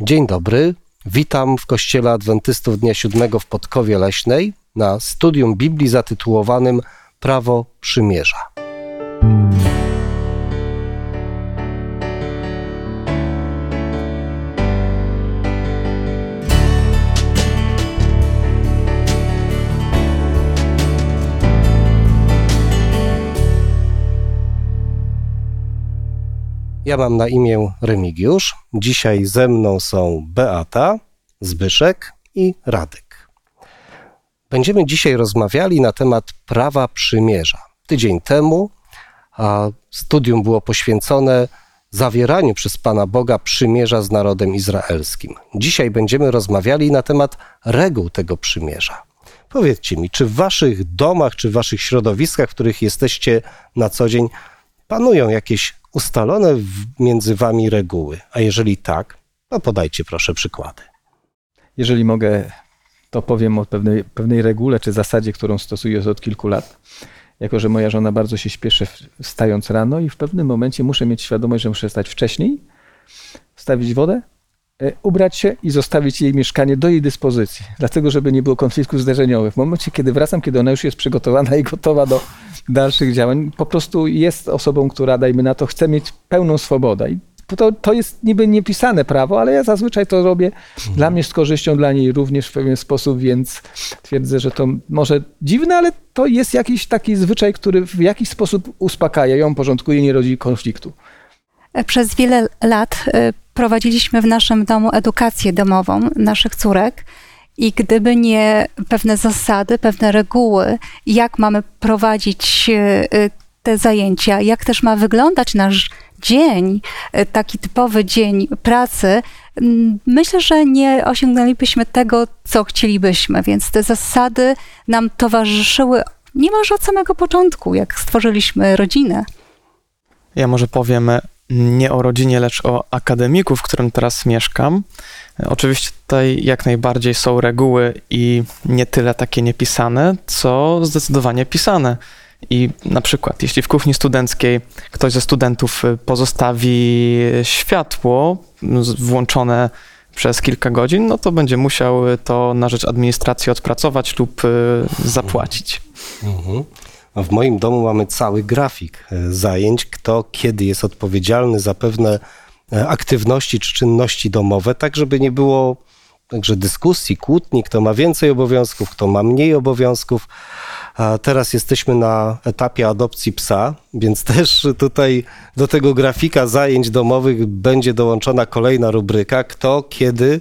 Dzień dobry. Witam w Kościele Adwentystów Dnia Siódmego w Podkowie Leśnej na studium Biblii zatytułowanym Prawo Przymierza. Ja mam na imię Remigiusz. Dzisiaj ze mną są Beata, Zbyszek i Radek. Będziemy dzisiaj rozmawiali na temat prawa przymierza. Tydzień temu a studium było poświęcone zawieraniu przez Pana Boga przymierza z narodem izraelskim. Dzisiaj będziemy rozmawiali na temat reguł tego przymierza. Powiedzcie mi, czy w waszych domach, czy w waszych środowiskach, w których jesteście na co dzień, panują jakieś ustalone między wami reguły? A jeżeli tak, to podajcie proszę przykłady. Jeżeli mogę, to powiem o pewnej, pewnej regule czy zasadzie, którą stosuję od kilku lat. Jako, że moja żona bardzo się śpieszy wstając rano i w pewnym momencie muszę mieć świadomość, że muszę stać wcześniej, wstawić wodę, e, ubrać się i zostawić jej mieszkanie do jej dyspozycji, dlatego żeby nie było konfliktu zderzeniowych. W momencie, kiedy wracam, kiedy ona już jest przygotowana i gotowa do dalszych działań, po prostu jest osobą, która, dajmy na to, chce mieć pełną swobodę. I to, to jest niby niepisane prawo, ale ja zazwyczaj to robię dla mnie z korzyścią, dla niej również w pewien sposób, więc twierdzę, że to może dziwne, ale to jest jakiś taki zwyczaj, który w jakiś sposób uspokaja ją, porządkuje, nie rodzi konfliktu. Przez wiele lat y, prowadziliśmy w naszym domu edukację domową naszych córek. I gdyby nie pewne zasady, pewne reguły, jak mamy prowadzić y, te zajęcia, jak też ma wyglądać nasz dzień, y, taki typowy dzień pracy, myślę, że nie osiągnęlibyśmy tego, co chcielibyśmy. Więc te zasady nam towarzyszyły niemalże od samego początku, jak stworzyliśmy rodzinę. Ja może powiem nie o rodzinie, lecz o akademiku, w którym teraz mieszkam. Oczywiście tutaj jak najbardziej są reguły i nie tyle takie niepisane, co zdecydowanie pisane. I na przykład, jeśli w kuchni studenckiej ktoś ze studentów pozostawi światło włączone przez kilka godzin, no to będzie musiał to na rzecz administracji odpracować lub y, zapłacić. Mhm. W moim domu mamy cały grafik e, zajęć, kto kiedy jest odpowiedzialny za pewne e, aktywności czy czynności domowe, tak żeby nie było także dyskusji, kłótni, kto ma więcej obowiązków, kto ma mniej obowiązków. A teraz jesteśmy na etapie adopcji psa, więc też tutaj do tego grafika zajęć domowych będzie dołączona kolejna rubryka, kto kiedy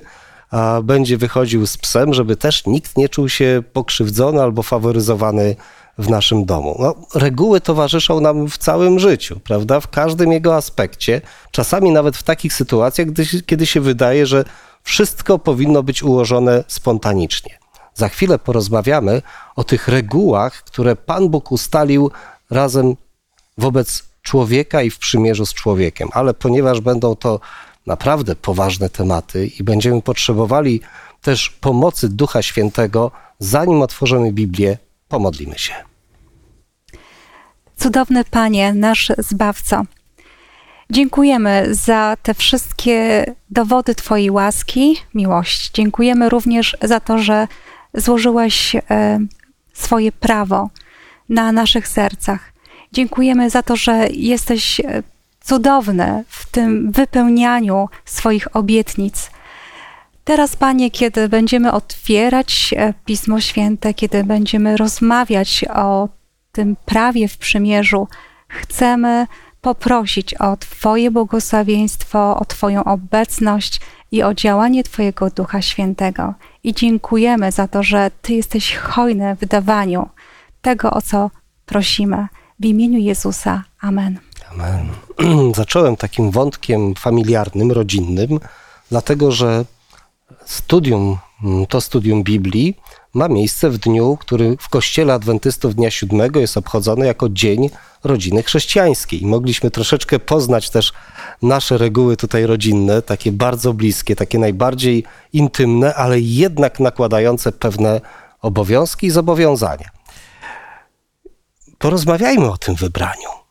będzie wychodził z psem, żeby też nikt nie czuł się pokrzywdzony albo faworyzowany w naszym domu. No, reguły towarzyszą nam w całym życiu, prawda? W każdym jego aspekcie, czasami nawet w takich sytuacjach, gdy, kiedy się wydaje, że wszystko powinno być ułożone spontanicznie. Za chwilę porozmawiamy o tych regułach, które Pan Bóg ustalił razem wobec człowieka i w przymierzu z człowiekiem, ale ponieważ będą to naprawdę poważne tematy i będziemy potrzebowali też pomocy Ducha Świętego, zanim otworzymy Biblię, Pomodlimy się. Cudowny Panie, nasz Zbawco, dziękujemy za te wszystkie dowody Twojej łaski, miłości. Dziękujemy również za to, że złożyłeś e, swoje prawo na naszych sercach. Dziękujemy za to, że jesteś e, cudowny w tym wypełnianiu swoich obietnic. Teraz, Panie, kiedy będziemy otwierać e, Pismo Święte, kiedy będziemy rozmawiać o tym prawie w przymierzu, chcemy poprosić o Twoje błogosławieństwo, o Twoją obecność i o działanie Twojego Ducha Świętego. I dziękujemy za to, że Ty jesteś hojny w dawaniu tego, o co prosimy. W imieniu Jezusa. Amen. Amen. Zacząłem takim wątkiem familiarnym, rodzinnym, dlatego że studium, mm, to studium Biblii ma miejsce w dniu, który w Kościele Adwentystów Dnia Siódmego jest obchodzony jako Dzień Rodziny Chrześcijańskiej. Mogliśmy troszeczkę poznać też nasze reguły tutaj rodzinne, takie bardzo bliskie, takie najbardziej intymne, ale jednak nakładające pewne obowiązki i zobowiązania. Porozmawiajmy o tym wybraniu.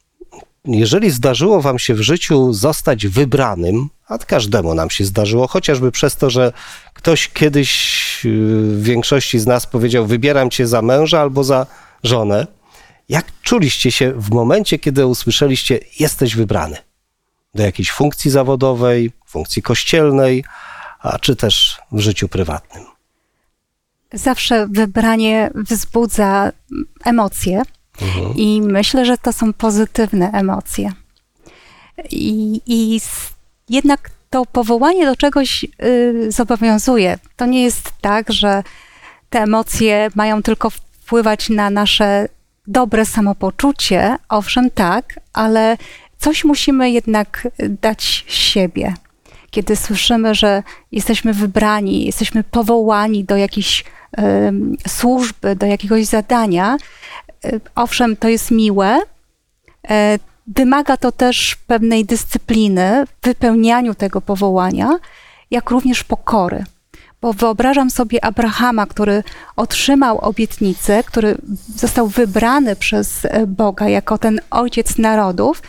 Jeżeli zdarzyło wam się w życiu zostać wybranym, a każdemu nam się zdarzyło, chociażby przez to, że ktoś kiedyś yy, w większości z nas powiedział: Wybieram cię za męża albo za żonę. Jak czuliście się w momencie, kiedy usłyszeliście: Jesteś wybrany do jakiejś funkcji zawodowej, funkcji kościelnej, a czy też w życiu prywatnym? Zawsze wybranie wzbudza emocje Mhm. i myślę, że to są pozytywne emocje. I, i jednak to powołanie do czegoś y, zobowiązuje. To nie jest tak, że te emocje mają tylko wpływać na nasze dobre samopoczucie. Owszem, tak, ale coś musimy jednak dać siebie. Kiedy słyszymy, że jesteśmy wybrani, jesteśmy powołani do jakiejś em, służby, do jakiegoś zadania, y, owszem, to jest miłe, e, wymaga to też pewnej dyscypliny w wypełnianiu tego powołania, jak również pokory. Bo wyobrażam sobie Abrahama, który otrzymał obietnicę, który został wybrany przez e, Boga jako ten ojciec narodów.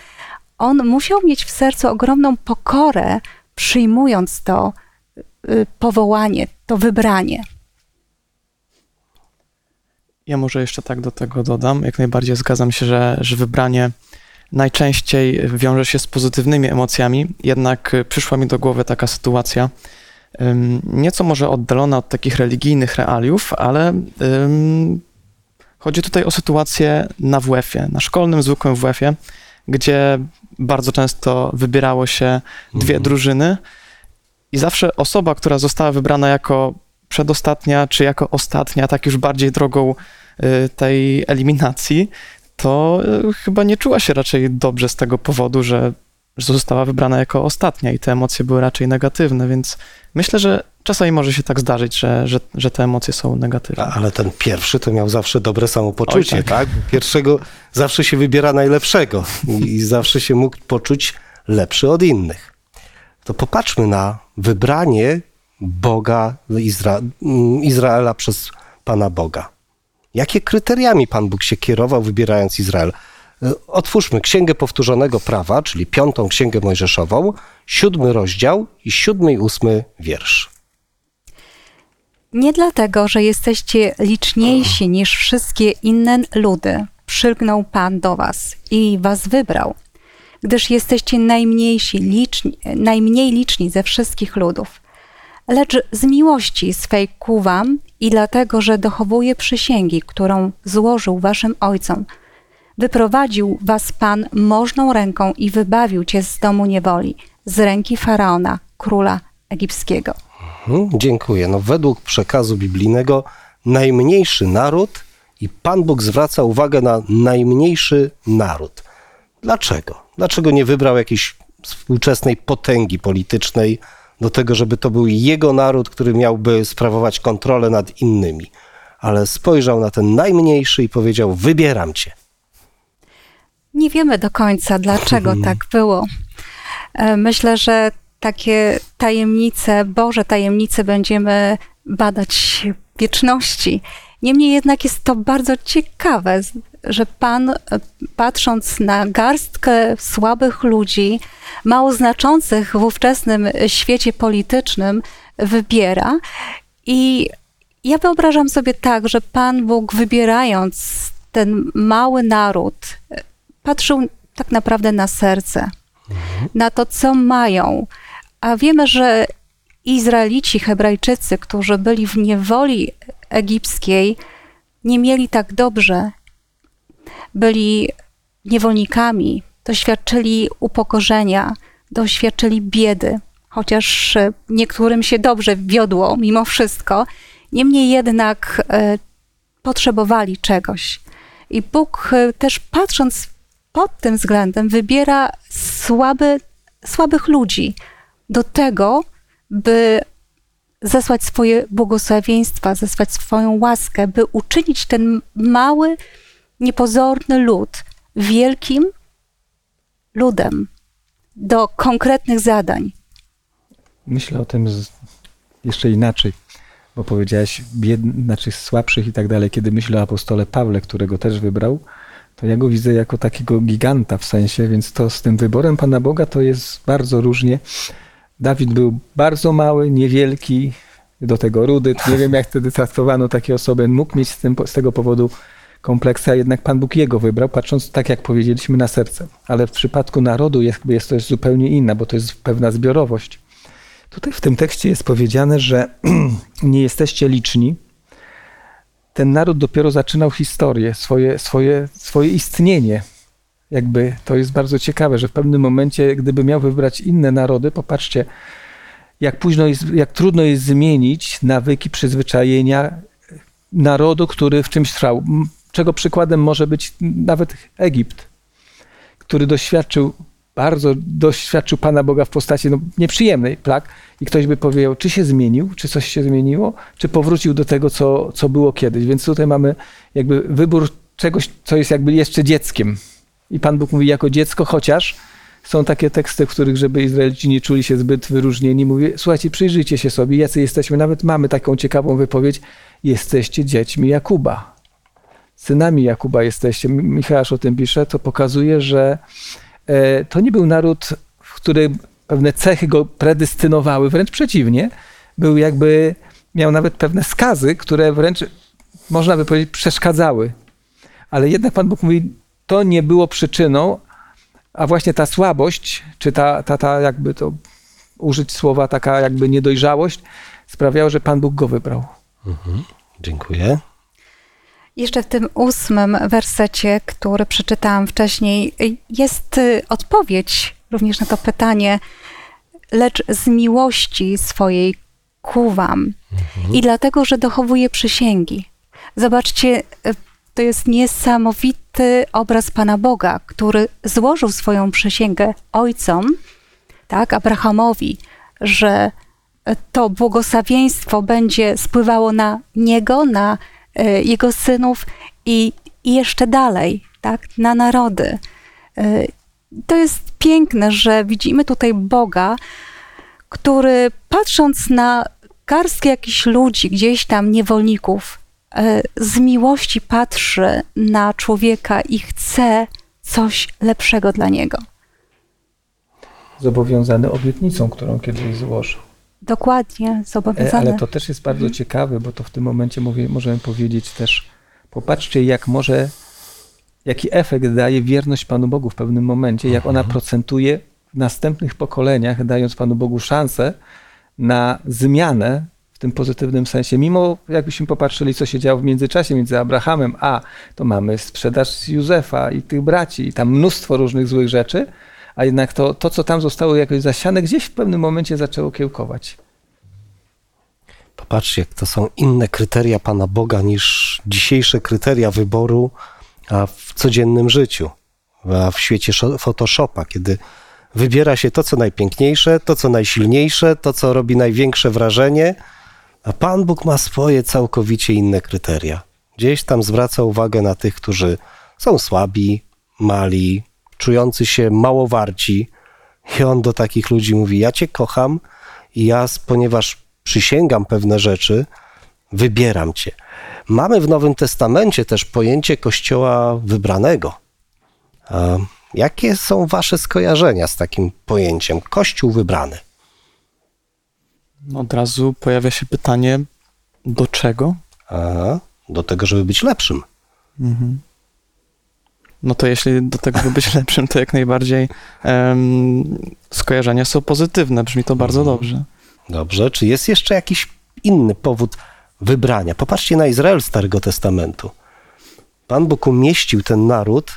On musiał mieć w sercu ogromną pokorę, przyjmując to powołanie, to wybranie. Ja może jeszcze tak do tego dodam. Jak najbardziej zgadzam się, że, że wybranie najczęściej wiąże się z pozytywnymi emocjami, jednak przyszła mi do głowy taka sytuacja, nieco może oddalona od takich religijnych realiów, ale ym, chodzi tutaj o sytuację na WF-ie, na szkolnym, zwykłym WF-ie, gdzie bardzo często wybierało się dwie Mhm. drużyny i zawsze osoba, która została wybrana jako przedostatnia, czy jako ostatnia, tak już bardziej drogą y, tej eliminacji, to y, chyba nie czuła się raczej dobrze z tego powodu, że, została wybrana jako ostatnia i te emocje były raczej negatywne, więc myślę, że czasami może się tak zdarzyć, że, że, że te emocje są negatywne. Ale ten pierwszy to miał zawsze dobre samopoczucie, Oj, tak? tak. Pierwszego zawsze się wybiera najlepszego i zawsze się mógł poczuć lepszy od innych. To popatrzmy na wybranie Boga Izra mm, Izraela przez Pana Boga. Jakie kryteriami Pan Bóg się kierował, wybierając Izrael? Y, Otwórzmy Księgę Powtórzonego Prawa, czyli piątą Księgę Mojżeszową, siódmy rozdział i siódmy i ósmy wiersz. Nie dlatego, że jesteście liczniejsi niż wszystkie inne ludy, przylgnął Pan do was i was wybrał, gdyż jesteście najmniejsi, liczni, najmniej liczni ze wszystkich ludów. Lecz z miłości swej ku wam i dlatego, że dochowuje przysięgi, którą złożył waszym ojcom, wyprowadził was Pan możną ręką i wybawił cię z domu niewoli, z ręki Faraona, króla egipskiego. Hmm, dziękuję. No, według przekazu biblijnego najmniejszy naród i Pan Bóg zwraca uwagę na najmniejszy naród. Dlaczego? Dlaczego nie wybrał jakiejś współczesnej potęgi politycznej do tego, żeby to był jego naród, który miałby sprawować kontrolę nad innymi? Ale spojrzał na ten najmniejszy i powiedział: Wybieram cię. Nie wiemy do końca, dlaczego tak było. E, Myślę, że takie tajemnice, Boże tajemnice będziemy badać wieczności. Niemniej jednak jest to bardzo ciekawe, że Pan, e, patrząc na garstkę słabych ludzi, mało znaczących w ówczesnym świecie politycznym, wybiera. I ja wyobrażam sobie tak, że Pan Bóg, wybierając ten mały naród, e, patrzył tak naprawdę na serce, na to, co mają. A wiemy, że Izraelici, Hebrajczycy, którzy byli w niewoli egipskiej, nie mieli tak dobrze. Byli niewolnikami, doświadczyli upokorzenia, doświadczyli biedy, chociaż e, niektórym się dobrze wiodło mimo wszystko. Niemniej jednak e, potrzebowali czegoś. I Bóg e, też patrząc pod tym względem wybiera słaby, słabych ludzi do tego, by zesłać swoje błogosławieństwa, zesłać swoją łaskę, by uczynić ten mały, niepozorny lud wielkim ludem do konkretnych zadań. Myślę o tym z, jeszcze inaczej, bo powiedziałeś biedny, znaczy słabszych i tak dalej. Kiedy myślę o apostole Pawle, którego też wybrał, to ja go widzę jako takiego giganta w sensie, więc to z tym wyborem Pana Boga to jest bardzo różnie. Dawid był bardzo mały, niewielki, do tego rudy. Nie wiem, jak wtedy traktowano takie osoby. Mógł mieć z, tym, z tego powodu kompleksa, a jednak Pan Bóg jego wybrał, patrząc tak, jak powiedzieliśmy, na serce. Ale w przypadku narodu jest, jest to zupełnie inna, bo to jest pewna zbiorowość. Tutaj w tym tekście jest powiedziane, że nie jesteście liczni. Ten naród dopiero zaczynał historię, swoje, swoje, swoje istnienie. Jakby to jest bardzo ciekawe, że w pewnym momencie, gdyby miał wybrać inne narody, popatrzcie, jak późno jest, jak trudno jest zmienić nawyki, przyzwyczajenia narodu, który w czymś trwał. Czego przykładem może być nawet Egipt, który doświadczył, bardzo doświadczył Pana Boga w postaci no, nieprzyjemnej, tak? I ktoś by powiedział, czy się zmienił, czy coś się zmieniło, czy powrócił do tego, co, co było kiedyś. Więc tutaj mamy jakby wybór czegoś, co jest jakby jeszcze dzieckiem. I Pan Bóg mówi jako dziecko, chociaż są takie teksty, w których, żeby Izraelici nie czuli się zbyt wyróżnieni, mówię, słuchajcie, przyjrzyjcie się sobie, jacy jesteśmy. Nawet mamy taką ciekawą wypowiedź, jesteście dziećmi Jakuba. Synami Jakuba jesteście. Michał o tym pisze, to pokazuje, że e, to nie był naród, w którym pewne cechy go predestynowały, wręcz przeciwnie. Był jakby, miał nawet pewne skazy, które wręcz, można by powiedzieć, przeszkadzały. Ale jednak Pan Bóg mówi, to nie było przyczyną, a właśnie ta słabość, czy ta, ta, ta jakby to użyć słowa, taka jakby niedojrzałość, sprawiała, że Pan Bóg go wybrał. Mhm. Dziękuję. Jeszcze w tym ósmym wersecie, który przeczytałam wcześniej, jest y, odpowiedź również na to pytanie, lecz z miłości swojej kuwam mhm. i dlatego, że dochowuję przysięgi. Zobaczcie, y, to jest niesamowity obraz Pana Boga, który złożył swoją przysięgę ojcom, tak, Abrahamowi, że to błogosławieństwo będzie spływało na niego, na jego synów i, i jeszcze dalej, tak, na narody. E, to jest piękne, że widzimy tutaj Boga, który patrząc na garstkę jakichś ludzi, gdzieś tam niewolników, E, z miłości patrzy na człowieka i chce coś lepszego dla niego. Zobowiązany obietnicą, którą kiedyś złożył. Dokładnie, zobowiązany. Ale to też jest bardzo mhm. ciekawe, bo to w tym momencie mówię, możemy powiedzieć też, popatrzcie, jak może, jaki efekt daje wierność Panu Bogu w pewnym momencie, jak ona mhm. procentuje w następnych pokoleniach, dając Panu Bogu szansę na zmianę w tym pozytywnym sensie. Mimo, jakbyśmy popatrzyli, co się działo w międzyczasie między Abrahamem a, to mamy sprzedaż Józefa i tych braci, i tam mnóstwo różnych złych rzeczy, a jednak to, to co tam zostało jakoś zasiane, gdzieś w pewnym momencie zaczęło kiełkować. Popatrzcie, jak to są inne kryteria Pana Boga niż dzisiejsze kryteria wyboru w codziennym życiu, w świecie Photoshopa, kiedy wybiera się to, co najpiękniejsze, to, co najsilniejsze, to, co robi największe wrażenie – a Pan Bóg ma swoje całkowicie inne kryteria. Gdzieś tam zwraca uwagę na tych, którzy są słabi, mali, czujący się małowarci. I on do takich ludzi mówi: Ja Cię kocham i ja, ponieważ przysięgam pewne rzeczy, wybieram Cię. Mamy w Nowym Testamencie też pojęcie Kościoła wybranego. Jakie są Wasze skojarzenia z takim pojęciem Kościół wybrany? Od razu pojawia się pytanie, do czego? Aha, do tego, żeby być lepszym. Mhm. No to jeśli do tego, żeby być lepszym, to jak najbardziej um, skojarzenia są pozytywne. Brzmi to bardzo mhm. dobrze. Dobrze. Czy jest jeszcze jakiś inny powód wybrania? Popatrzcie na Izrael Starego Testamentu. Pan Bóg umieścił ten naród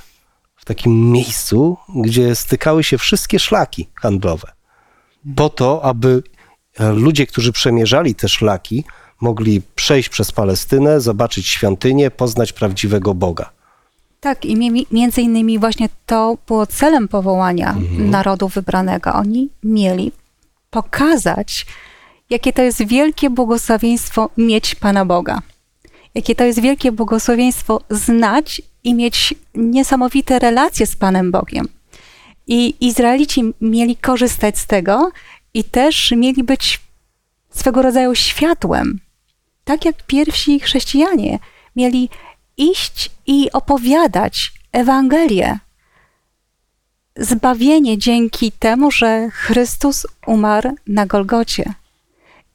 w takim miejscu, gdzie stykały się wszystkie szlaki handlowe. Po to, aby ludzie, którzy przemierzali te szlaki, mogli przejść przez Palestynę, zobaczyć świątynię, poznać prawdziwego Boga. Tak, i między innymi właśnie to było celem powołania mhm. narodu wybranego. Oni mieli pokazać, jakie to jest wielkie błogosławieństwo mieć Pana Boga. Jakie to jest wielkie błogosławieństwo znać i mieć niesamowite relacje z Panem Bogiem. I Izraelici mieli korzystać z tego i też mieli być swego rodzaju światłem. Tak jak pierwsi chrześcijanie mieli iść i opowiadać Ewangelię. Zbawienie dzięki temu, że Chrystus umarł na Golgocie.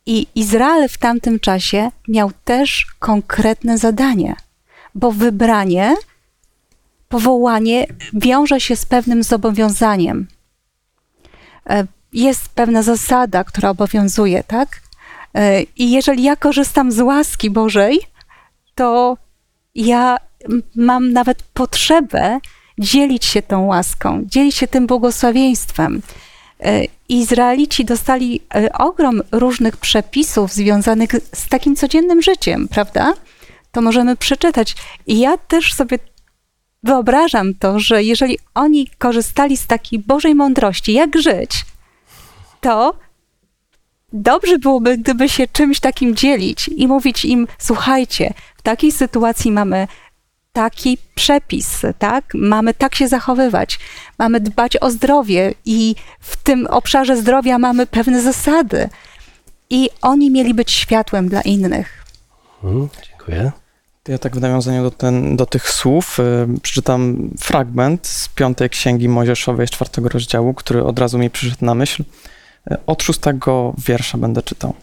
I Izrael w tamtym czasie miał też konkretne zadanie, bo wybranie, powołanie wiąże się z pewnym zobowiązaniem. E, jest pewna zasada, która obowiązuje, tak? E, I jeżeli ja korzystam z łaski Bożej, to ja mam nawet potrzebę dzielić się tą łaską, dzielić się tym błogosławieństwem. E, Izraelici dostali e, ogrom różnych przepisów związanych z takim codziennym życiem, prawda? To możemy przeczytać. I ja też sobie wyobrażam to, że jeżeli oni korzystali z takiej Bożej mądrości, jak żyć, to dobrze byłoby, gdyby się czymś takim dzielić i mówić im: słuchajcie, w takiej sytuacji mamy taki przepis, tak? Mamy tak się zachowywać, mamy dbać o zdrowie i w tym obszarze zdrowia mamy pewne zasady. I oni mieli być światłem dla innych. Mhm, dziękuję. Ja tak w nawiązaniu do, ten, do tych słów y, przeczytam fragment z piątej księgi Mojżeszowej z czwartego rozdziału, który od razu mi przyszedł na myśl. Y, od szóstego wiersza będę czytał.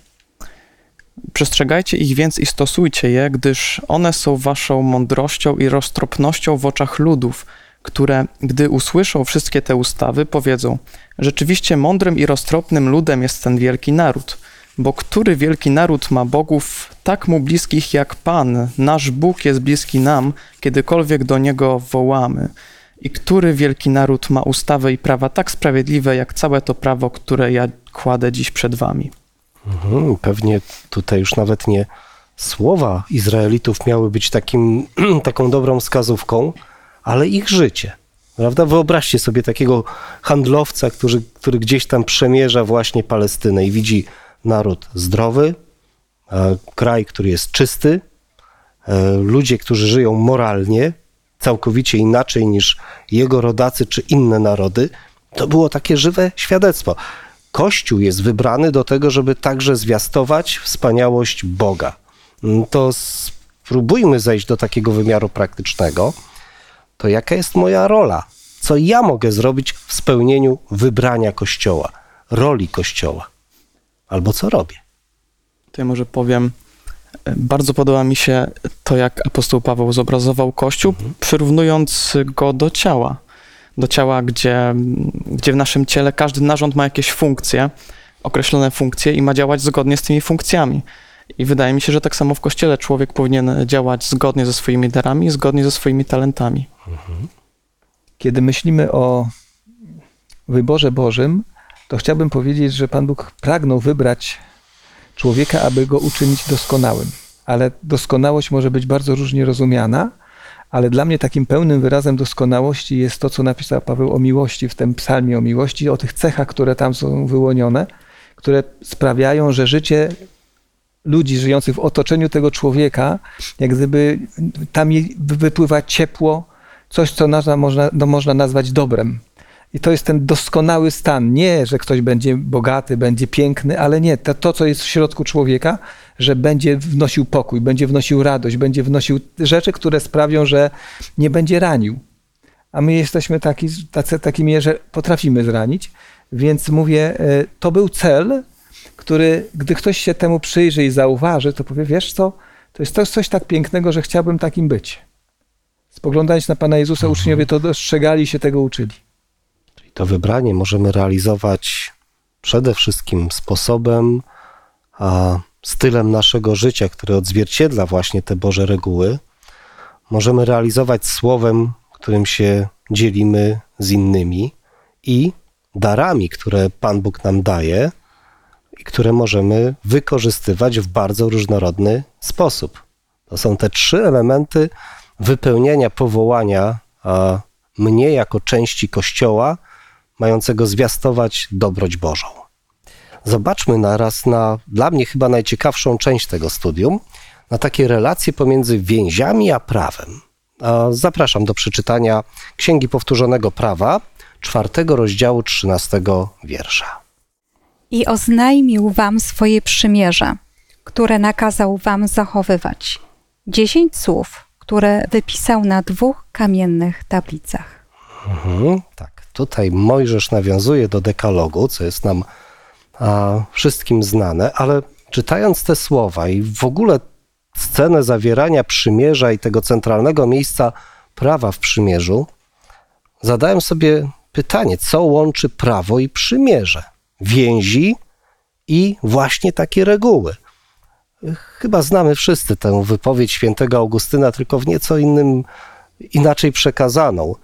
Przestrzegajcie ich więc i stosujcie je, gdyż one są waszą mądrością i roztropnością w oczach ludów, które, gdy usłyszą wszystkie te ustawy, powiedzą: Rzeczywiście mądrym i roztropnym ludem jest ten wielki naród. Bo który wielki naród ma bogów tak mu bliskich jak Pan, nasz Bóg jest bliski nam, kiedykolwiek do niego wołamy. I który wielki naród ma ustawę i prawa tak sprawiedliwe, jak całe to prawo, które ja kładę dziś przed wami. Mhm, pewnie tutaj już nawet nie słowa Izraelitów miały być takim, taką dobrą wskazówką, ale ich życie. Prawda? Wyobraźcie sobie takiego handlowca, który, który gdzieś tam przemierza właśnie Palestynę i widzi naród zdrowy, e, kraj, który jest czysty, e, ludzie, którzy żyją moralnie, całkowicie inaczej niż jego rodacy czy inne narody. To było takie żywe świadectwo. Kościół jest wybrany do tego, żeby także zwiastować wspaniałość Boga. Mm, to spróbujmy zejść do takiego wymiaru praktycznego. To jaka jest moja rola? Co ja mogę zrobić w spełnieniu wybrania Kościoła, roli Kościoła? Albo co robię? To ja może powiem, bardzo podoba mi się to, jak apostoł Paweł zobrazował Kościół, mhm. przyrównując go do ciała do ciała, gdzie, gdzie w naszym ciele każdy narząd ma jakieś funkcje, określone funkcje i ma działać zgodnie z tymi funkcjami. I wydaje mi się, że tak samo w kościele człowiek powinien działać zgodnie ze swoimi darami, zgodnie ze swoimi talentami. Kiedy myślimy o wyborze Bożym, to chciałbym powiedzieć, że Pan Bóg pragnął wybrać człowieka, aby go uczynić doskonałym. Ale doskonałość może być bardzo różnie rozumiana ale dla mnie takim pełnym wyrazem doskonałości jest to, co napisał Paweł o miłości w tym psalmie o miłości, o tych cechach, które tam są wyłonione, które sprawiają, że życie ludzi żyjących w otoczeniu tego człowieka, jak gdyby tam wypływa ciepło, coś, co można, no, można nazwać dobrem. I to jest ten doskonały stan. Nie, że ktoś będzie bogaty, będzie piękny, ale nie. To, to, co jest w środku człowieka, że będzie wnosił pokój, będzie wnosił radość, będzie wnosił rzeczy, które sprawią, że nie będzie ranił. A my jesteśmy taki, tacy, takimi, że potrafimy zranić. Więc mówię, e, to był cel, który, gdy ktoś się temu przyjrzy i zauważy, to powie, wiesz co, to jest coś tak pięknego, że chciałbym takim być. Spoglądając na Pana Jezusa, uczniowie to dostrzegali się tego uczyli. To wybranie możemy realizować przede wszystkim sposobem, a stylem naszego życia, który odzwierciedla właśnie te Boże reguły, możemy realizować słowem, którym się dzielimy z innymi i darami, które Pan Bóg nam daje i które możemy wykorzystywać w bardzo różnorodny sposób. To są te trzy elementy wypełniania powołania mnie jako części Kościoła, mającego zwiastować dobroć Bożą. Zobaczmy naraz na dla mnie chyba najciekawszą część tego studium, na takie relacje pomiędzy więziami a prawem. Zapraszam do przeczytania Księgi Powtórzonego Prawa, czwartego rozdziału, trzynastego wiersza. I oznajmił wam swoje przymierze, które nakazał wam zachowywać. Dziesięć słów, które wypisał na dwóch kamiennych tablicach. Mhm, tak, tutaj Mojżesz nawiązuje do dekalogu, co jest nam a, wszystkim znane, ale czytając te słowa i w ogóle scenę zawierania przymierza i tego centralnego miejsca prawa w przymierzu, zadałem sobie pytanie, co łączy prawo i przymierze? Więzi i właśnie takie reguły. Chyba znamy wszyscy tę wypowiedź świętego Augustyna, tylko w nieco innym, inaczej przekazaną.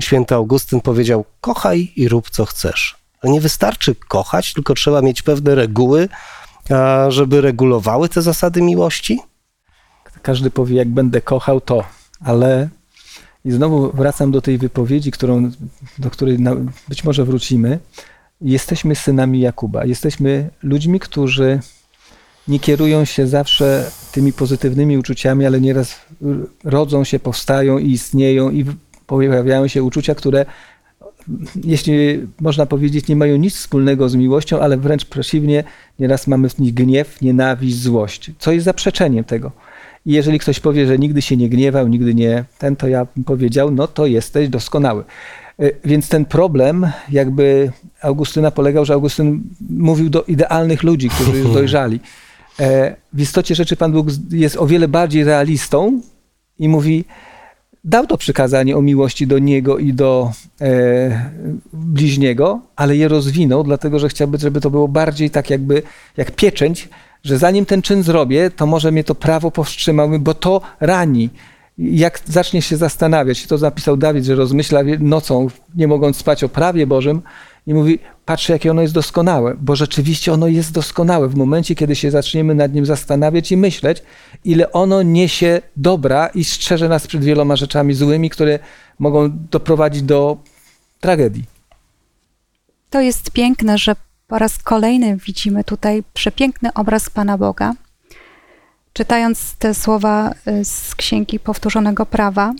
Święty Augustyn powiedział: Kochaj i rób co chcesz. Nie wystarczy kochać, tylko trzeba mieć pewne reguły, żeby regulowały te zasady miłości. Każdy powie, jak będę kochał, to, ale i znowu wracam do tej wypowiedzi, którą, do której być może wrócimy. Jesteśmy synami Jakuba. Jesteśmy ludźmi, którzy nie kierują się zawsze tymi pozytywnymi uczuciami, ale nieraz rodzą się, powstają i istnieją i pojawiają się uczucia, które jeśli można powiedzieć, nie mają nic wspólnego z miłością, ale wręcz przeciwnie, nieraz mamy w nich gniew, nienawiść, złość, co jest zaprzeczeniem tego. I jeżeli ktoś powie, że nigdy się nie gniewał, nigdy nie ten, to ja bym powiedział, no to jesteś doskonały. E, więc ten problem, jakby Augustyna polegał, że Augustyn mówił do idealnych ludzi, którzy już dojrzali. E, w istocie rzeczy Pan Bóg jest o wiele bardziej realistą i mówi, dał to przykazanie o miłości do Niego i do e, bliźniego, ale je rozwinął, dlatego że chciałby, żeby to było bardziej tak jakby jak pieczęć, że zanim ten czyn zrobię, to może mnie to prawo powstrzymały, bo to rani. Jak zacznie się zastanawiać, to zapisał Dawid, że rozmyśla nocą, nie mogąc spać o prawie Bożym, i mówi: Patrzcie, jakie ono jest doskonałe, bo rzeczywiście ono jest doskonałe. W momencie, kiedy się zaczniemy nad nim zastanawiać i myśleć, ile ono niesie dobra i strzeże nas przed wieloma rzeczami złymi, które mogą doprowadzić do tragedii. To jest piękne, że po raz kolejny widzimy tutaj przepiękny obraz Pana Boga. Czytając te słowa y, z Księgi Powtórzonego Prawa,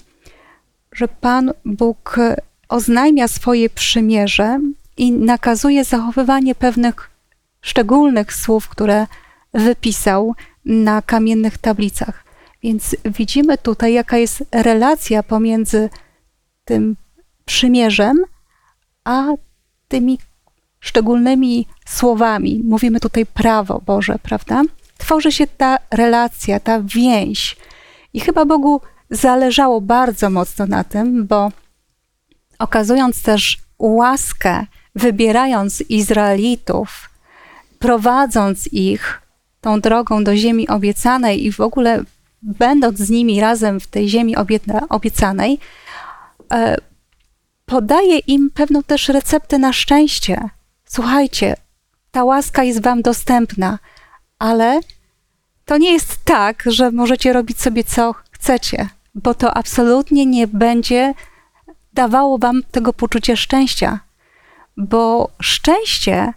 że Pan Bóg oznajmia swoje przymierze i nakazuje zachowywanie pewnych szczególnych słów, które wypisał na kamiennych tablicach. Więc widzimy tutaj, jaka jest relacja pomiędzy tym przymierzem, a tymi szczególnymi słowami. Mówimy tutaj prawo Boże, prawda? Tworzy się ta relacja, ta więź. I chyba Bogu zależało bardzo mocno na tym, bo okazując też łaskę wybierając Izraelitów, prowadząc ich tą drogą do ziemi obiecanej i w ogóle będąc z nimi razem w tej ziemi obiecanej, e, podaje im pewną też receptę na szczęście. Słuchajcie, ta łaska jest wam dostępna, ale to nie jest tak, że możecie robić sobie co chcecie, bo to absolutnie nie będzie dawało wam tego poczucia szczęścia bo szczęście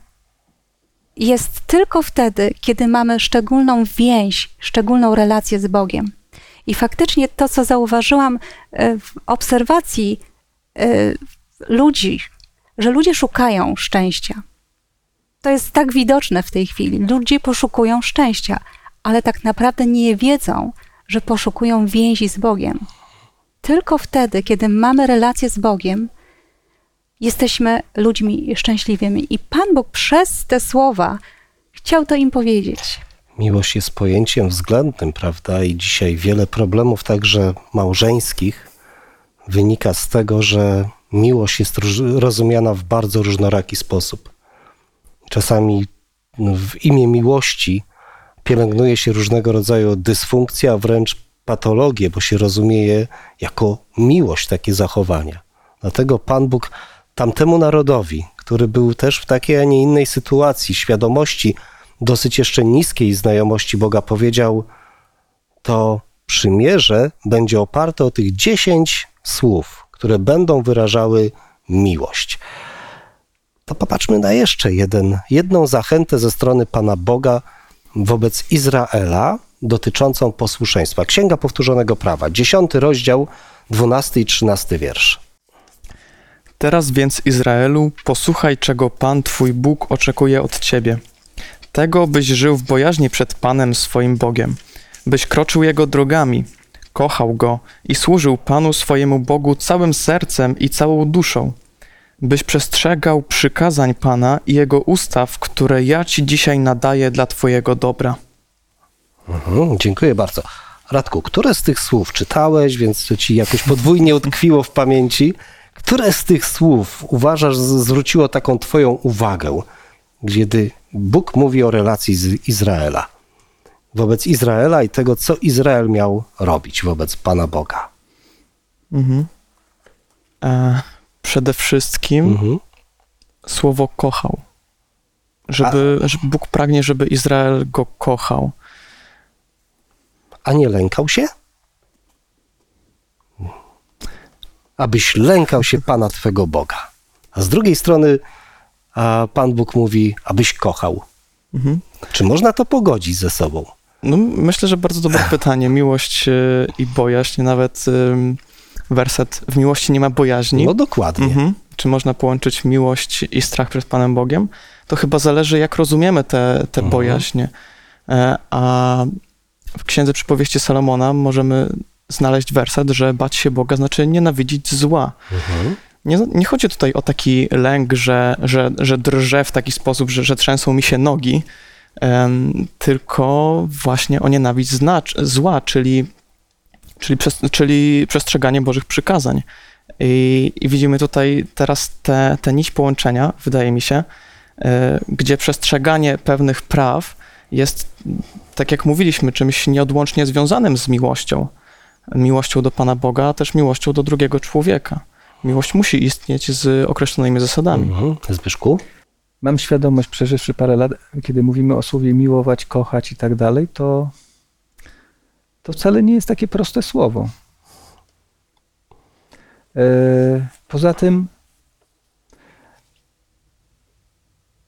jest tylko wtedy, kiedy mamy szczególną więź, szczególną relację z Bogiem. I faktycznie to, co zauważyłam e, w obserwacji e, ludzi, że ludzie szukają szczęścia. To jest tak widoczne w tej chwili. Ludzie poszukują szczęścia, ale tak naprawdę nie wiedzą, że poszukują więzi z Bogiem. Tylko wtedy, kiedy mamy relację z Bogiem, jesteśmy ludźmi szczęśliwymi. I Pan Bóg przez te słowa chciał to im powiedzieć. Miłość jest pojęciem względnym, prawda? I dzisiaj wiele problemów, także małżeńskich, wynika z tego, że miłość jest rozumiana w bardzo różnoraki sposób. Czasami w imię miłości pielęgnuje się różnego rodzaju dysfunkcje, a wręcz patologie, bo się rozumie je jako miłość, takie zachowania. Dlatego Pan Bóg tamtemu narodowi, który był też w takiej, a nie innej sytuacji, świadomości dosyć jeszcze niskiej znajomości Boga, powiedział: To przymierze będzie oparte o tych dziesięć słów, które będą wyrażały miłość. To popatrzmy na jeszcze jeden, jedną zachętę ze strony Pana Boga wobec Izraela dotyczącą posłuszeństwa. Księga Powtórzonego Prawa, dziesiąty rozdział, dwunasty i trzynasty wiersz. Teraz więc, Izraelu, posłuchaj, czego Pan Twój Bóg oczekuje od Ciebie. Tego, byś żył w bojaźni przed Panem swoim Bogiem, byś kroczył Jego drogami, kochał Go i służył Panu swojemu Bogu całym sercem i całą duszą, byś przestrzegał przykazań Pana i Jego ustaw, które ja Ci dzisiaj nadaję dla Twojego dobra. Mhm, dziękuję bardzo. Radku, które z tych słów czytałeś, więc to ci jakoś podwójnie utkwiło w pamięci? Które z tych słów uważasz zwróciło taką twoją uwagę, kiedy Bóg mówi o relacji z Izraela? Wobec Izraela i tego, co Izrael miał robić wobec Pana Boga. Mhm. E, przede wszystkim Mhm. słowo kochał. Żeby, że Bóg pragnie, żeby Izrael go kochał. A nie lękał się? Abyś lękał się Pana Twego Boga. A z drugiej strony a Pan Bóg mówi, abyś kochał. Mhm. Czy można to pogodzić ze sobą? No, myślę, że bardzo dobre pytanie. Miłość e, i bojaźń, nawet werset w miłości nie ma bojaźni. No dokładnie. Mhm. Czy można połączyć miłość i strach przed Panem Bogiem? To chyba zależy, jak rozumiemy te, te Mhm. bojaźnie. E, A w Księdze Przypowieści Salomona możemy znaleźć werset, że bać się Boga znaczy nienawidzić zła. Mhm. Nie, nie chodzi tutaj o taki lęk, że, że, że drżę w taki sposób, że, że trzęsą mi się nogi, em, tylko właśnie o nienawiść znacz, zła, czyli, czyli, przez, czyli przestrzeganie Bożych przykazań. I, I widzimy tutaj teraz tę te, te nić połączenia, wydaje mi się, e, gdzie przestrzeganie pewnych praw jest, tak jak mówiliśmy, czymś nieodłącznie związanym z miłością. Miłością do Pana Boga, a też miłością do drugiego człowieka. Miłość musi istnieć z określonymi zasadami. Mhm. Zbyszku? Mam świadomość, przeżywszy parę lat, kiedy mówimy o słowie miłować, kochać i tak dalej, to, to wcale nie jest takie proste słowo. E, Poza tym,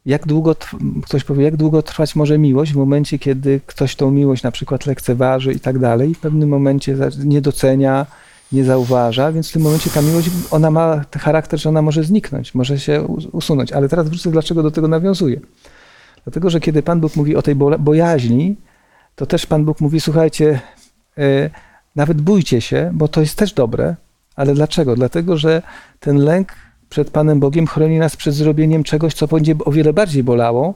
jak długo, ktoś powie, jak długo trwać może miłość w momencie, kiedy ktoś tą miłość na przykład lekceważy i tak dalej, w pewnym momencie nie docenia, nie zauważa, więc w tym momencie ta miłość, ona ma charakter, że ona może zniknąć, może się us- usunąć. Ale teraz wrócę, dlaczego do tego nawiązuję. Dlatego, że kiedy Pan Bóg mówi o tej bojaźni, to też Pan Bóg mówi, słuchajcie, e, nawet bójcie się, bo to jest też dobre, ale dlaczego? Dlatego, że ten lęk przed Panem Bogiem chroni nas przed zrobieniem czegoś, co będzie o wiele bardziej bolało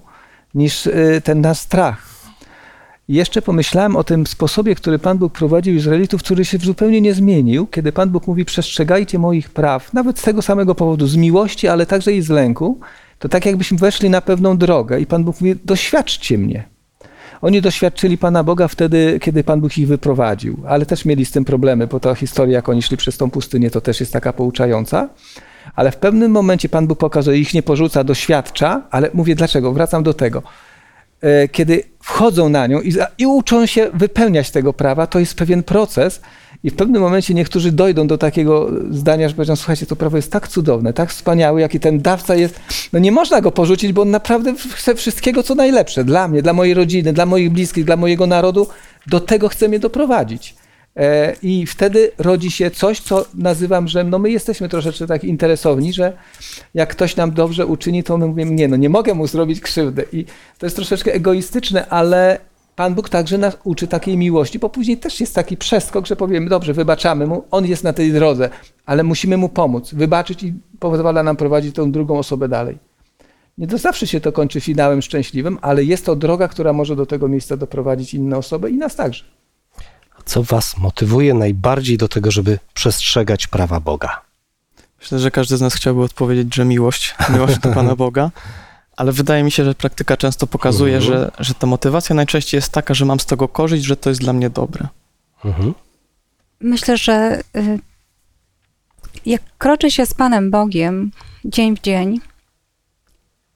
niż e, ten nasz strach. I jeszcze pomyślałem o tym sposobie, który Pan Bóg prowadził Izraelitów, który się zupełnie nie zmienił, kiedy Pan Bóg mówi: Przestrzegajcie moich praw, nawet z tego samego powodu, z miłości, ale także i z lęku. To tak, jakbyśmy weszli na pewną drogę i Pan Bóg mówi: Doświadczcie mnie. Oni doświadczyli Pana Boga wtedy, kiedy Pan Bóg ich wyprowadził, ale też mieli z tym problemy, bo ta historia, jak oni szli przez tą pustynię, to też jest taka pouczająca. Ale w pewnym momencie Pan Bóg pokazuje, ich nie porzuca, doświadcza, ale mówię dlaczego, wracam do tego. E, Kiedy wchodzą na nią i, i uczą się wypełniać tego prawa, to jest pewien proces i w pewnym momencie niektórzy dojdą do takiego zdania, że powiedzą, słuchajcie, to prawo jest tak cudowne, tak wspaniałe, jaki ten dawca jest, no nie można go porzucić, bo on naprawdę chce wszystkiego, co najlepsze dla mnie, dla mojej rodziny, dla moich bliskich, dla mojego narodu, do tego chce mnie doprowadzić. E, I wtedy rodzi się coś, co nazywam, że no my jesteśmy troszeczkę tak interesowni, że jak ktoś nam dobrze uczyni, to my mówimy, nie, no nie mogę mu zrobić krzywdy. I to jest troszeczkę egoistyczne, ale Pan Bóg także nas uczy takiej miłości, bo później też jest taki przeskok, że powiemy, dobrze, wybaczamy mu, on jest na tej drodze, ale musimy mu pomóc, wybaczyć i pozwala nam prowadzić tą drugą osobę dalej. Nie to zawsze się to kończy finałem szczęśliwym, ale jest to droga, która może do tego miejsca doprowadzić inne osoby i nas także. Co was motywuje najbardziej do tego, żeby przestrzegać prawa Boga? Myślę, że każdy z nas chciałby odpowiedzieć, że miłość, miłość do Pana Boga, ale wydaje mi się, że praktyka często pokazuje, Mhm. że, że ta motywacja najczęściej jest taka, że mam z tego korzyść, że to jest dla mnie dobre. Mhm. Myślę, że y, jak kroczy się z Panem Bogiem dzień w dzień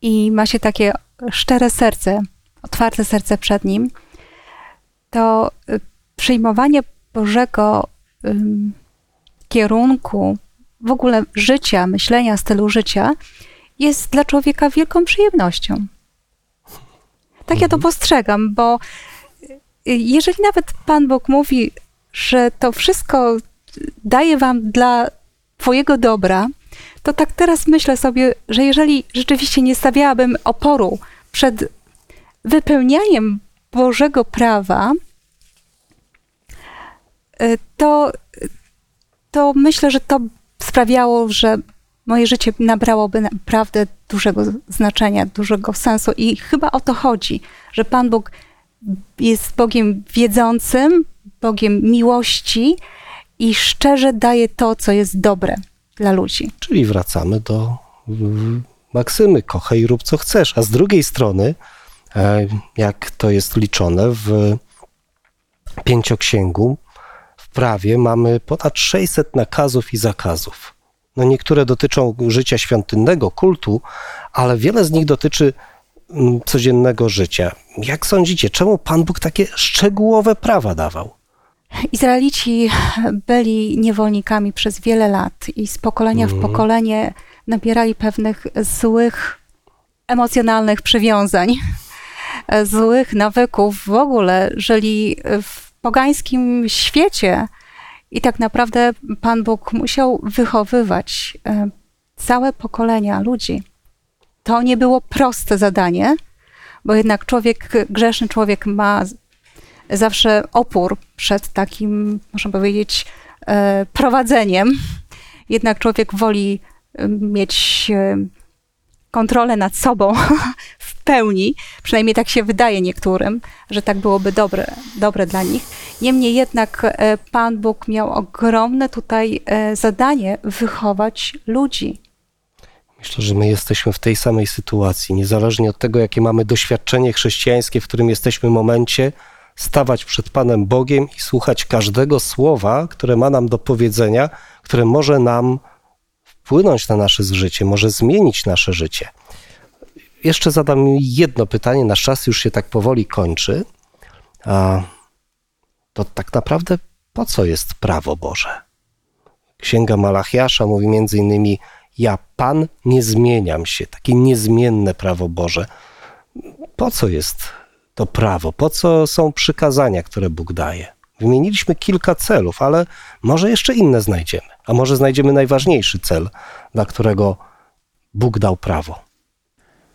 i ma się takie szczere serce, otwarte serce przed Nim, to y, przyjmowanie Bożego ym, kierunku, w ogóle życia, myślenia, stylu życia jest dla człowieka wielką przyjemnością. Tak ja to postrzegam, bo y, jeżeli nawet Pan Bóg mówi, że to wszystko daje wam dla Twojego dobra, to tak teraz myślę sobie, że jeżeli rzeczywiście nie stawiałabym oporu przed wypełnianiem Bożego prawa, to, to myślę, że to sprawiało, że moje życie nabrałoby naprawdę dużego znaczenia, dużego sensu. I chyba o to chodzi, że Pan Bóg jest Bogiem wiedzącym, Bogiem miłości i szczerze daje to, co jest dobre dla ludzi. Czyli wracamy do maksymy kochaj rób co chcesz. A z drugiej strony, e, jak to jest liczone w pięcioksięgu, prawie mamy ponad 600 nakazów i zakazów. No niektóre dotyczą życia świątynnego, kultu, ale wiele z nich dotyczy mm, codziennego życia. Jak sądzicie, czemu Pan Bóg takie szczegółowe prawa dawał? Izraelici byli niewolnikami przez wiele lat i z pokolenia w Mhm. pokolenie nabierali pewnych złych emocjonalnych przywiązań, złych nawyków. W ogóle żyli w pogańskim świecie i tak naprawdę Pan Bóg musiał wychowywać e, całe pokolenia ludzi. To nie było proste zadanie, bo jednak człowiek, grzeszny człowiek ma zawsze opór przed takim, można powiedzieć, e, prowadzeniem. Jednak człowiek woli e, mieć kontrolę nad sobą pełni, przynajmniej tak się wydaje niektórym, że tak byłoby dobre, dobre dla nich. Niemniej jednak e, Pan Bóg miał ogromne tutaj e, zadanie wychować ludzi. Myślę, że my jesteśmy w tej samej sytuacji, niezależnie od tego, jakie mamy doświadczenie chrześcijańskie, w którym jesteśmy momencie, stawać przed Panem Bogiem i słuchać każdego słowa, które ma nam do powiedzenia, które może nam wpłynąć na nasze życie, może zmienić nasze życie. Jeszcze zadam jedno pytanie, nasz czas już się tak powoli kończy. To tak naprawdę po co jest prawo Boże? Księga Malachiasza mówi między innymi ja Pan nie zmieniam się, takie niezmienne prawo Boże. Po co jest to prawo? Po co są przykazania, które Bóg daje? Wymieniliśmy kilka celów, ale może jeszcze inne znajdziemy. A może znajdziemy najważniejszy cel, dla którego Bóg dał prawo.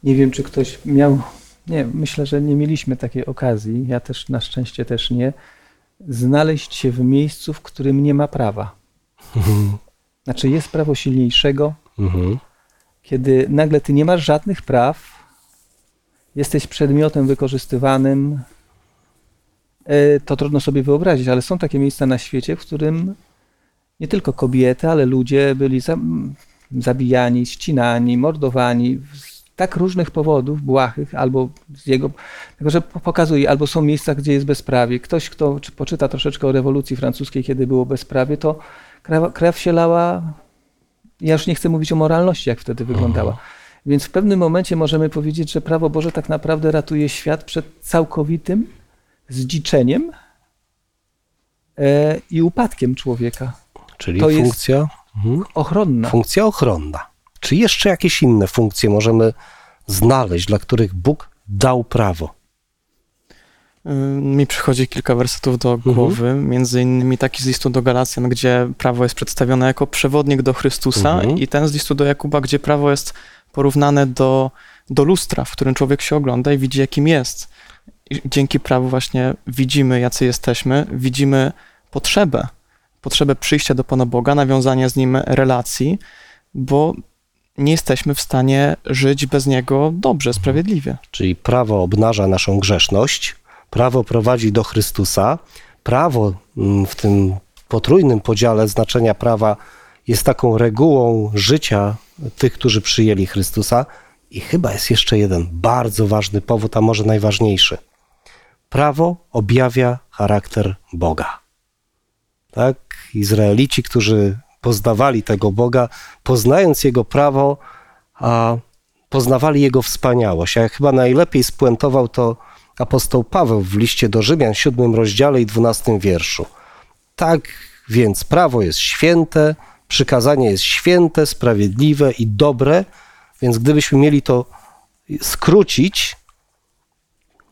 Nie wiem, czy ktoś miał. Nie, myślę, że nie mieliśmy takiej okazji. Ja też na szczęście też nie. Znaleźć się w miejscu, w którym nie ma prawa. Znaczy, jest prawo silniejszego, Mhm. kiedy nagle ty nie masz żadnych praw, jesteś przedmiotem wykorzystywanym, e, to trudno sobie wyobrazić, ale są takie miejsca na świecie, w którym nie tylko kobiety, ale ludzie byli za, zabijani, ścinani, mordowani tak różnych powodów, błahych, albo z jego, tylko że po- pokazuje, albo są miejsca, gdzie jest bezprawie. Ktoś, kto czy poczyta troszeczkę o rewolucji francuskiej, kiedy było bezprawie, to krew, krew się lała ja już nie chcę mówić o moralności, jak wtedy wyglądała. Więc w pewnym momencie możemy powiedzieć, że prawo Boże tak naprawdę ratuje świat przed całkowitym zdziczeniem e, i upadkiem człowieka. Czyli To jest- funkcja, mhm. Ochronna. funkcja ochronna. Czy jeszcze jakieś inne funkcje możemy znaleźć, dla których Bóg dał prawo? Mi przychodzi kilka wersetów do Mhm. głowy, między innymi taki z listu do Galacjan, gdzie prawo jest przedstawione jako przewodnik do Chrystusa Mhm. i ten z listu do Jakuba, gdzie prawo jest porównane do, do lustra, w którym człowiek się ogląda i widzi, jakim jest. I dzięki prawu właśnie widzimy, jacy jesteśmy, widzimy potrzebę, potrzebę przyjścia do Pana Boga, nawiązania z Nim relacji, bo nie jesteśmy w stanie żyć bez Niego dobrze, sprawiedliwie. Czyli prawo obnaża naszą grzeszność, prawo prowadzi do Chrystusa, prawo mm, w tym potrójnym podziale znaczenia prawa jest taką regułą życia tych, którzy przyjęli Chrystusa. I chyba jest jeszcze jeden bardzo ważny powód, a może najważniejszy. Prawo objawia charakter Boga. Tak? Izraelici, którzy poznawali tego Boga, poznając Jego prawo, a poznawali Jego wspaniałość. A chyba najlepiej spuentował to apostoł Paweł w liście do Rzymian, siódmym rozdziale i dwunastym wierszu. Tak więc prawo jest święte, przykazanie jest święte, sprawiedliwe i dobre, więc gdybyśmy mieli to skrócić,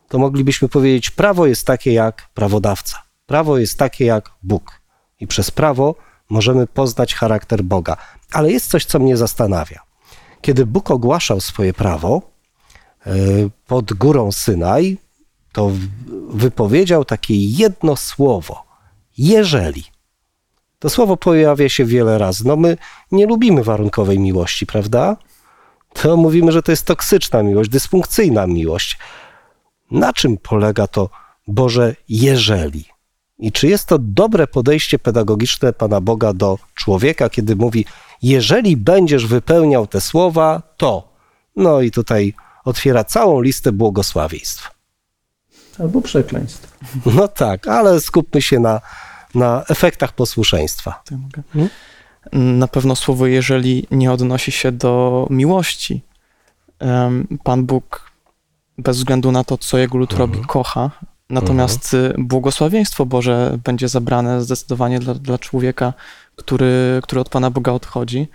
to moglibyśmy powiedzieć, prawo jest takie jak prawodawca. Prawo jest takie jak Bóg. I przez prawo możemy poznać charakter Boga. Ale jest coś, co mnie zastanawia. Kiedy Bóg ogłaszał swoje prawo e, pod górą Synaj, to wypowiedział takie jedno słowo. jeżeli. To słowo pojawia się wiele razy. No my nie lubimy warunkowej miłości, prawda? To mówimy, że to jest toksyczna miłość, dysfunkcyjna miłość. Na czym polega to Boże jeżeli? I czy jest to dobre podejście pedagogiczne Pana Boga do człowieka, kiedy mówi, jeżeli będziesz wypełniał te słowa, to. No i tutaj otwiera całą listę błogosławieństw. Albo przekleństw. No tak, ale skupmy się na, na efektach posłuszeństwa. To ja mogę. Mhm. Na pewno słowo jeżeli nie odnosi się do miłości. Pan Bóg bez względu na to, co jego lud robi, kocha. Natomiast y, błogosławieństwo Boże będzie zabrane zdecydowanie dla, dla człowieka, który, który od Pana Boga odchodzi.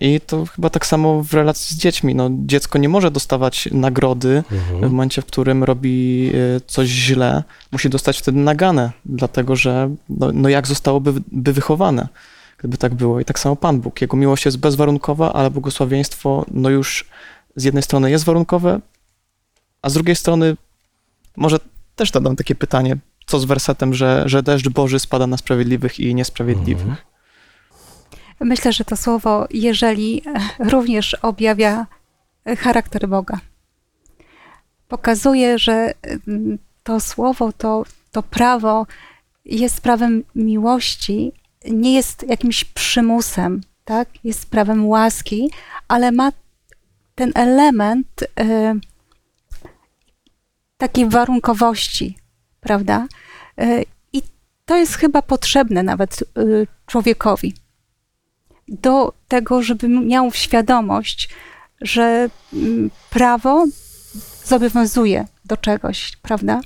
I to chyba tak samo w relacji z dziećmi. No, dziecko nie może dostawać nagrody w momencie, w którym robi y, coś źle. Musi dostać wtedy naganę, dlatego że no, no jak zostałoby by wychowane, gdyby tak było. I tak samo Pan Bóg. Jego miłość jest bezwarunkowa, ale błogosławieństwo no już z jednej strony jest warunkowe, a z drugiej strony może też dodam takie pytanie, co z wersetem, że, że deszcz Boży spada na sprawiedliwych i niesprawiedliwych. Myślę, że to słowo jeżeli e, również objawia e, charakter Boga. Pokazuje, że mm, to słowo, to, to prawo jest prawem miłości, nie jest jakimś przymusem, tak? Jest prawem łaski, ale ma ten element e, takiej warunkowości, prawda? E, I to jest chyba potrzebne nawet e, człowiekowi do tego, żeby miał świadomość, że mm, prawo zobowiązuje do czegoś, prawda?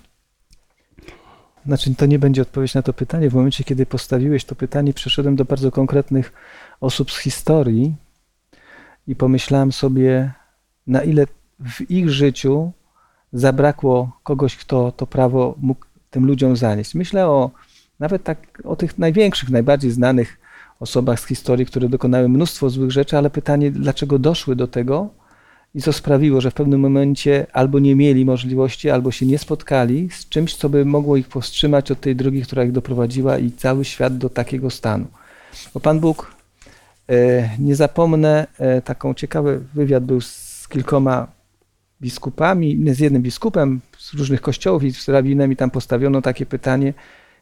Znaczy, to nie będzie odpowiedź na to pytanie. W momencie, kiedy postawiłeś to pytanie, przeszedłem do bardzo konkretnych osób z historii i pomyślałem sobie, na ile w ich życiu zabrakło kogoś, kto to prawo mógł tym ludziom zanieść. Myślę o nawet tak o tych największych, najbardziej znanych osobach z historii, które dokonały mnóstwo złych rzeczy, ale pytanie, dlaczego doszły do tego i co sprawiło, że w pewnym momencie albo nie mieli możliwości, albo się nie spotkali z czymś, co by mogło ich powstrzymać od tej drogi, która ich doprowadziła i cały świat do takiego stanu. Bo Pan Bóg, e, nie zapomnę, e, taką ciekawy wywiad był z kilkoma biskupami, z jednym biskupem z różnych kościołów i z rabinem i tam postawiono takie pytanie,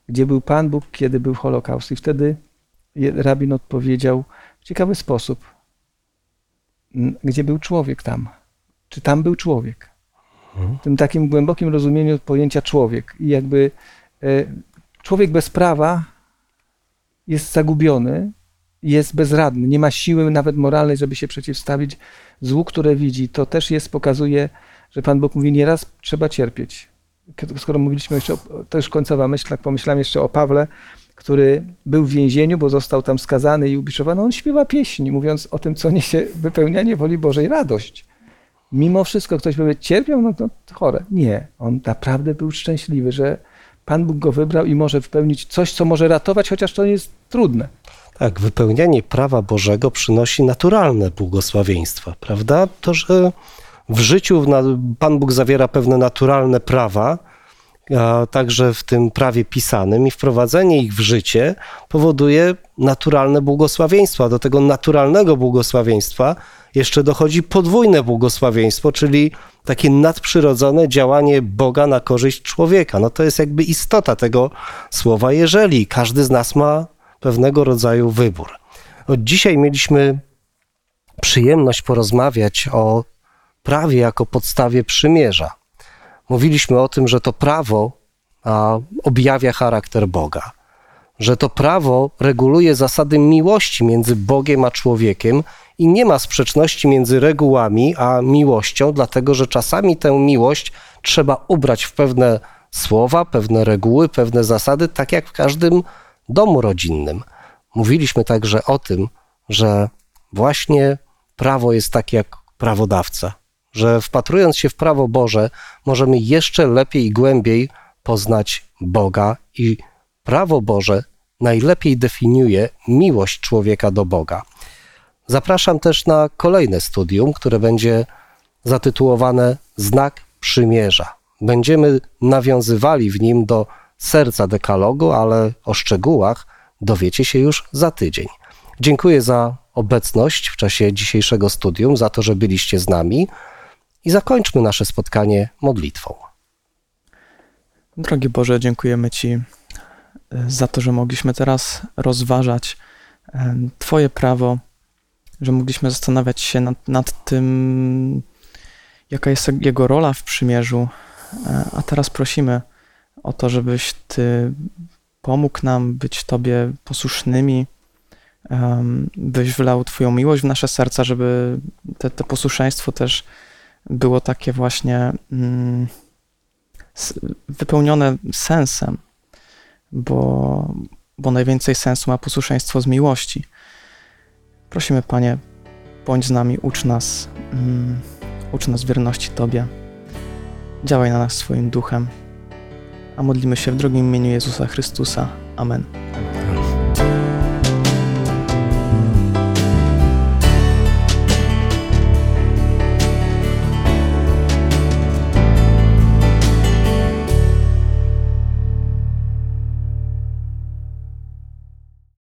gdzie był Pan Bóg, kiedy był Holokaust. I wtedy rabin odpowiedział w ciekawy sposób, "N- gdzie był człowiek tam. Czy tam był człowiek? W tym takim głębokim rozumieniu pojęcia człowiek. I jakby e, człowiek bez prawa jest zagubiony, jest bezradny, nie ma siły nawet moralnej, żeby się przeciwstawić złu, które widzi. To też jest, pokazuje, że Pan Bóg mówi, nieraz trzeba cierpieć. Skoro mówiliśmy jeszcze, o, to już końcowa myśl, tak pomyślałem jeszcze o Pawle, który był w więzieniu, bo został tam skazany i ubiczowany. On śpiewa pieśni, mówiąc o tym, co niesie wypełnianie woli Bożej radość. Mimo wszystko ktoś powie, cierpiał, no to chore. Nie, on naprawdę był szczęśliwy, że Pan Bóg go wybrał i może wypełnić coś, co może ratować, chociaż to jest trudne. Tak, wypełnianie prawa Bożego przynosi naturalne błogosławieństwa, prawda? To, że w życiu Pan Bóg zawiera pewne naturalne prawa, a także w tym prawie pisanym, i wprowadzenie ich w życie powoduje naturalne błogosławieństwa. Do tego naturalnego błogosławieństwa jeszcze dochodzi podwójne błogosławieństwo, czyli takie nadprzyrodzone działanie Boga na korzyść człowieka. No to jest jakby istota tego słowa, jeżeli każdy z nas ma pewnego rodzaju wybór. Od dzisiaj mieliśmy przyjemność porozmawiać o prawie jako podstawie przymierza. Mówiliśmy o tym, że to prawo a, objawia charakter Boga, że to prawo reguluje zasady miłości między Bogiem a człowiekiem i nie ma sprzeczności między regułami a miłością, dlatego że czasami tę miłość trzeba ubrać w pewne słowa, pewne reguły, pewne zasady, tak jak w każdym domu rodzinnym. Mówiliśmy także o tym, że właśnie prawo jest takie jak prawodawca, że wpatrując się w prawo Boże, możemy jeszcze lepiej i głębiej poznać Boga i prawo Boże najlepiej definiuje miłość człowieka do Boga. Zapraszam też na kolejne studium, które będzie zatytułowane Znak Przymierza. Będziemy nawiązywali w nim do serca dekalogu, ale o szczegółach dowiecie się już za tydzień. Dziękuję za obecność w czasie dzisiejszego studium, za to, że byliście z nami i zakończmy nasze spotkanie modlitwą. Drogi Boże, dziękujemy Ci e, za to, że mogliśmy teraz rozważać e, Twoje prawo, że mogliśmy zastanawiać się nad, nad tym, jaka jest Jego rola w przymierzu. E, a teraz prosimy o to, żebyś Ty pomógł nam być Tobie posłusznymi, byś wlał Twoją miłość w nasze serca, żeby te, te posłuszeństwo też było takie właśnie mm, wypełnione sensem, bo, bo najwięcej sensu ma posłuszeństwo z miłości. Prosimy, Panie, bądź z nami, ucz nas, mm, ucz nas wierności Tobie. Działaj na nas swoim duchem. A modlimy się w drogim imieniu Jezusa Chrystusa. Amen.